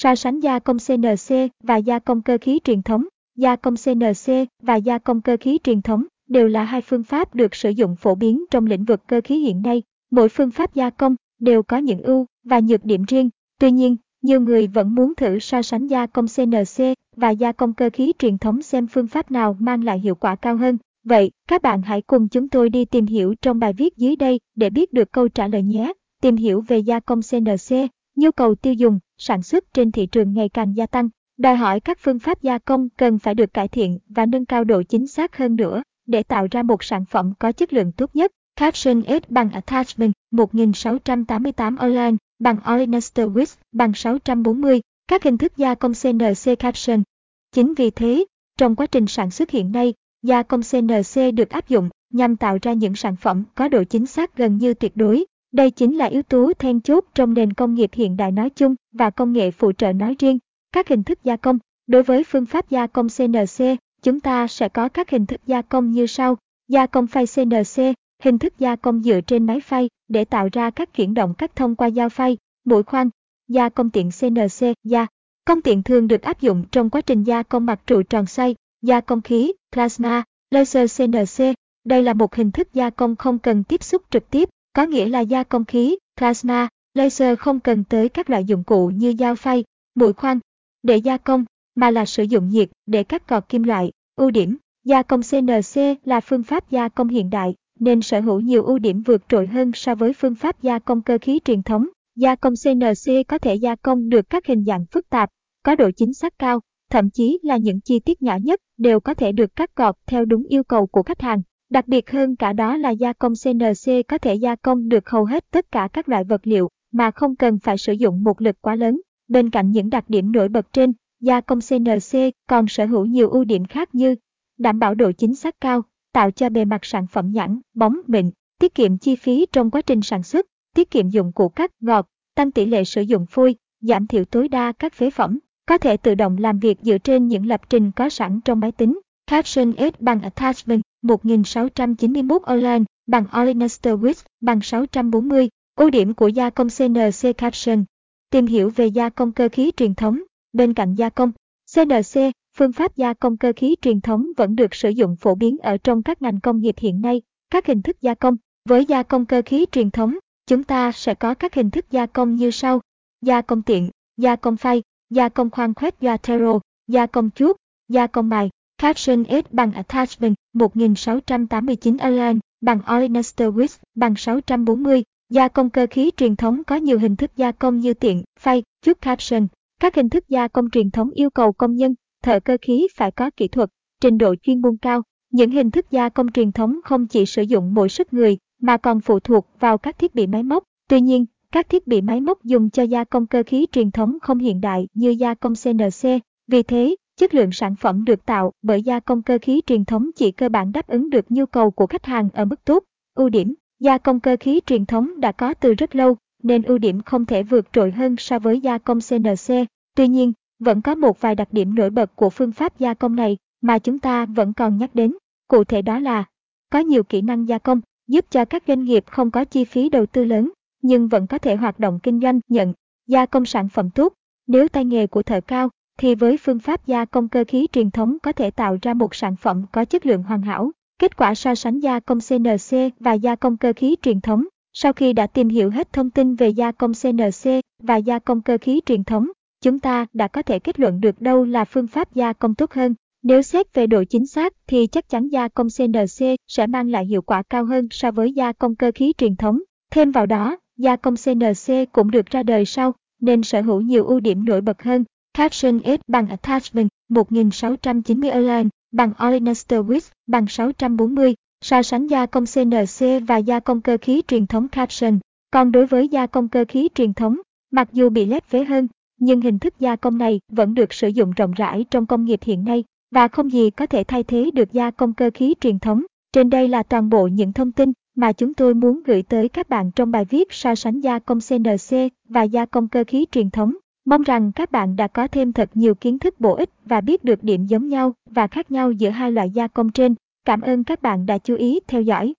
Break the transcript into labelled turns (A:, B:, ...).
A: So sánh gia công CNC và gia công cơ khí truyền thống. Gia công CNC và gia công cơ khí truyền thống đều là hai phương pháp được sử dụng phổ biến trong lĩnh vực cơ khí hiện nay. Mỗi phương pháp gia công đều có những ưu và nhược điểm riêng. Tuy nhiên, nhiều người vẫn muốn thử so sánh gia công CNC và gia công cơ khí truyền thống xem phương pháp nào mang lại hiệu quả cao hơn. Vậy, các bạn hãy cùng chúng tôi đi tìm hiểu trong bài viết dưới đây để biết được câu trả lời nhé. Tìm hiểu về gia công CNC, nhu cầu tiêu dùng, sản xuất trên thị trường ngày càng gia tăng, đòi hỏi các phương pháp gia công cần phải được cải thiện và nâng cao độ chính xác hơn nữa để tạo ra một sản phẩm có chất lượng tốt nhất. Caption S bằng Attachment 1688 Online bằng Olenester Width bằng 640, các hình thức gia công CNC Caption. Chính vì thế, trong quá trình sản xuất hiện nay, gia công CNC được áp dụng nhằm tạo ra những sản phẩm có độ chính xác gần như tuyệt đối. Đây chính là yếu tố then chốt trong nền công nghiệp hiện đại nói chung và công nghệ phụ trợ nói riêng. Các hình thức gia công Đối với phương pháp gia công CNC, chúng ta sẽ có các hình thức gia công như sau. Gia công phay CNC, hình thức gia công dựa trên máy phay để tạo ra các chuyển động cắt thông qua dao phay, mũi khoan. Gia công tiện CNC, gia công tiện thường được áp dụng trong quá trình gia công mặt trụ tròn xoay, gia công khí, plasma, laser CNC. Đây là một hình thức gia công không cần tiếp xúc trực tiếp, có nghĩa là gia công khí, plasma, laser không cần tới các loại dụng cụ như dao phay, mũi khoan để gia công, mà là sử dụng nhiệt để cắt cọt kim loại. Ưu điểm, gia công CNC là phương pháp gia công hiện đại, nên sở hữu nhiều ưu điểm vượt trội hơn so với phương pháp gia công cơ khí truyền thống. Gia công CNC có thể gia công được các hình dạng phức tạp, có độ chính xác cao, thậm chí là những chi tiết nhỏ nhất đều có thể được cắt gọt theo đúng yêu cầu của khách hàng. Đặc biệt hơn cả đó là gia công CNC có thể gia công được hầu hết tất cả các loại vật liệu mà không cần phải sử dụng một lực quá lớn. Bên cạnh những đặc điểm nổi bật trên, gia công CNC còn sở hữu nhiều ưu điểm khác như đảm bảo độ chính xác cao, tạo cho bề mặt sản phẩm nhẵn, bóng, mịn, tiết kiệm chi phí trong quá trình sản xuất, tiết kiệm dụng cụ cắt, gọt, tăng tỷ lệ sử dụng phôi, giảm thiểu tối đa các phế phẩm, có thể tự động làm việc dựa trên những lập trình có sẵn trong máy tính. Caption S bằng Attachment 1691 Online bằng Olenester Width bằng 640. Ưu điểm của gia công CNC Caption Tìm hiểu về gia công cơ khí truyền thống. Bên cạnh gia công, CNC, phương pháp gia công cơ khí truyền thống vẫn được sử dụng phổ biến ở trong các ngành công nghiệp hiện nay. Các hình thức gia công. Với gia công cơ khí truyền thống, chúng ta sẽ có các hình thức gia công như sau. Gia công tiện, gia công phay, gia công khoan khoét gia tero, gia công chuốt, gia công mài. Caption S bằng Attachment 1689 Align bằng Olenester Width bằng 640. Gia công cơ khí truyền thống có nhiều hình thức gia công như tiện, phay, chút caption. Các hình thức gia công truyền thống yêu cầu công nhân, thợ cơ khí phải có kỹ thuật, trình độ chuyên môn cao. Những hình thức gia công truyền thống không chỉ sử dụng mỗi sức người, mà còn phụ thuộc vào các thiết bị máy móc. Tuy nhiên, các thiết bị máy móc dùng cho gia công cơ khí truyền thống không hiện đại như gia công CNC. Vì thế, chất lượng sản phẩm được tạo bởi gia công cơ khí truyền thống chỉ cơ bản đáp ứng được nhu cầu của khách hàng ở mức tốt. Ưu điểm Gia công cơ khí truyền thống đã có từ rất lâu, nên ưu điểm không thể vượt trội hơn so với gia công CNC. Tuy nhiên, vẫn có một vài đặc điểm nổi bật của phương pháp gia công này mà chúng ta vẫn còn nhắc đến. Cụ thể đó là có nhiều kỹ năng gia công, giúp cho các doanh nghiệp không có chi phí đầu tư lớn, nhưng vẫn có thể hoạt động kinh doanh nhận, gia công sản phẩm tốt. Nếu tay nghề của thợ cao, thì với phương pháp gia công cơ khí truyền thống có thể tạo ra một sản phẩm có chất lượng hoàn hảo. Kết quả so sánh gia công CNC và gia công cơ khí truyền thống. Sau khi đã tìm hiểu hết thông tin về gia công CNC và gia công cơ khí truyền thống, chúng ta đã có thể kết luận được đâu là phương pháp gia công tốt hơn. Nếu xét về độ chính xác thì chắc chắn gia công CNC sẽ mang lại hiệu quả cao hơn so với gia công cơ khí truyền thống. Thêm vào đó, gia công CNC cũng được ra đời sau, nên sở hữu nhiều ưu điểm nổi bật hơn. Caption S bằng Attachment 1690 Align bằng Olenester Width bằng 640, so sánh gia công CNC và gia công cơ khí truyền thống Caption. Còn đối với gia công cơ khí truyền thống, mặc dù bị lép vế hơn, nhưng hình thức gia công này vẫn được sử dụng rộng rãi trong công nghiệp hiện nay và không gì có thể thay thế được gia công cơ khí truyền thống. Trên đây là toàn bộ những thông tin mà chúng tôi muốn gửi tới các bạn trong bài viết so sánh gia công CNC và gia công cơ khí truyền thống. Mong rằng các bạn đã có thêm thật nhiều kiến thức bổ ích và biết được điểm giống nhau và khác nhau giữa hai loại gia công trên. Cảm ơn các bạn đã chú ý theo dõi.